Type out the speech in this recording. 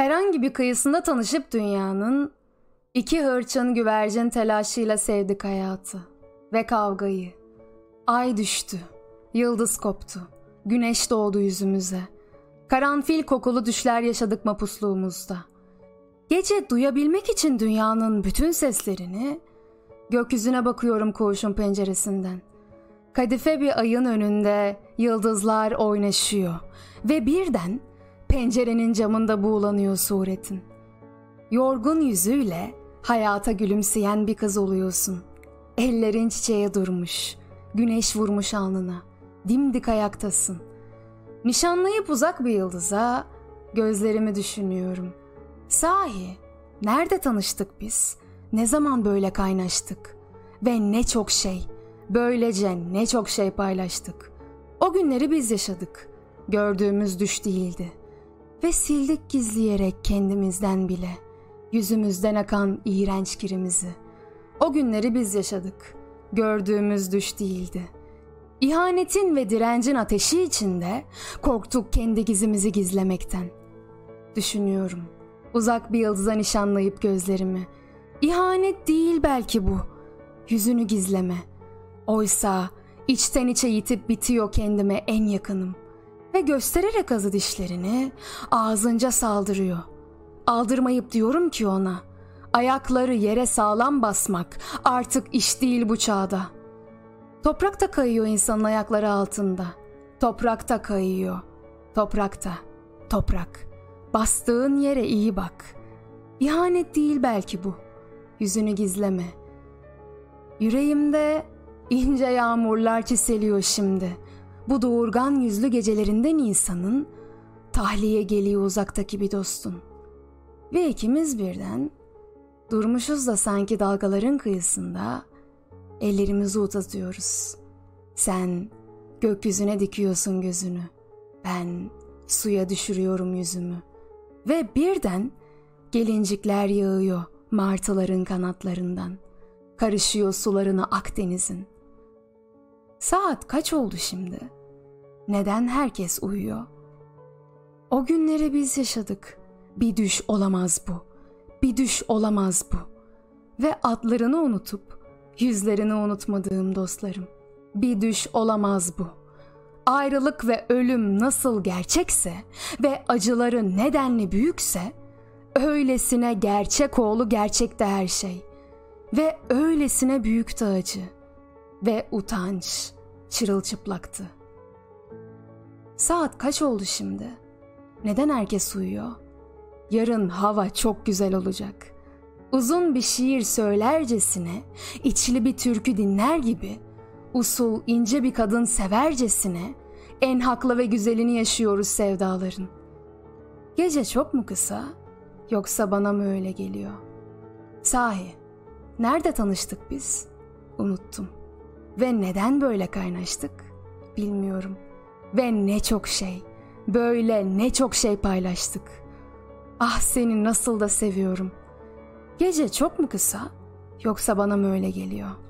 Herhangi bir kıyısında tanışıp dünyanın iki hırçın güvercin telaşıyla sevdik hayatı ve kavgayı. Ay düştü, yıldız koptu, güneş doğdu yüzümüze. Karanfil kokulu düşler yaşadık mapusluğumuzda. Gece duyabilmek için dünyanın bütün seslerini gökyüzüne bakıyorum koğuşun penceresinden. Kadife bir ayın önünde yıldızlar oynaşıyor ve birden pencerenin camında buğulanıyor suretin. Yorgun yüzüyle hayata gülümseyen bir kız oluyorsun. Ellerin çiçeğe durmuş, güneş vurmuş alnına, dimdik ayaktasın. Nişanlayıp uzak bir yıldıza gözlerimi düşünüyorum. Sahi, nerede tanıştık biz? Ne zaman böyle kaynaştık? Ve ne çok şey, böylece ne çok şey paylaştık. O günleri biz yaşadık. Gördüğümüz düş değildi.'' Ve sildik gizleyerek kendimizden bile yüzümüzden akan iğrenç kirimizi. O günleri biz yaşadık. Gördüğümüz düş değildi. İhanetin ve direncin ateşi içinde korktuk kendi gizimizi gizlemekten. Düşünüyorum. Uzak bir yıldıza nişanlayıp gözlerimi. İhanet değil belki bu. Yüzünü gizleme. Oysa içten içe yitip bitiyor kendime en yakınım ve göstererek azı dişlerini ağzınca saldırıyor. Aldırmayıp diyorum ki ona, ayakları yere sağlam basmak artık iş değil bu çağda. Toprakta kayıyor insanın ayakları altında. Toprakta kayıyor. Toprakta. Toprak. Bastığın yere iyi bak. İhanet değil belki bu. Yüzünü gizleme. Yüreğimde ince yağmurlar çiseliyor şimdi.'' Bu doğurgan yüzlü gecelerinden insanın tahliye geliyor uzaktaki bir dostun. Ve ikimiz birden durmuşuz da sanki dalgaların kıyısında ellerimizi uzatıyoruz. Sen gökyüzüne dikiyorsun gözünü. Ben suya düşürüyorum yüzümü. Ve birden gelincikler yağıyor martıların kanatlarından. Karışıyor sularına Akdeniz'in. Saat kaç oldu şimdi?'' Neden herkes uyuyor? O günleri biz yaşadık. Bir düş olamaz bu. Bir düş olamaz bu. Ve adlarını unutup yüzlerini unutmadığım dostlarım. Bir düş olamaz bu. Ayrılık ve ölüm nasıl gerçekse ve acıları nedenli büyükse öylesine gerçek oğlu gerçekte her şey ve öylesine büyük acı ve utanç çırılçıplaktı.'' Saat kaç oldu şimdi? Neden herkes uyuyor? Yarın hava çok güzel olacak. Uzun bir şiir söylercesine, içli bir türkü dinler gibi, usul ince bir kadın severcesine, en haklı ve güzelini yaşıyoruz sevdaların. Gece çok mu kısa, yoksa bana mı öyle geliyor? Sahi, nerede tanıştık biz? Unuttum. Ve neden böyle kaynaştık? Bilmiyorum.'' Ve ne çok şey, böyle ne çok şey paylaştık. Ah seni nasıl da seviyorum. Gece çok mu kısa yoksa bana mı öyle geliyor?''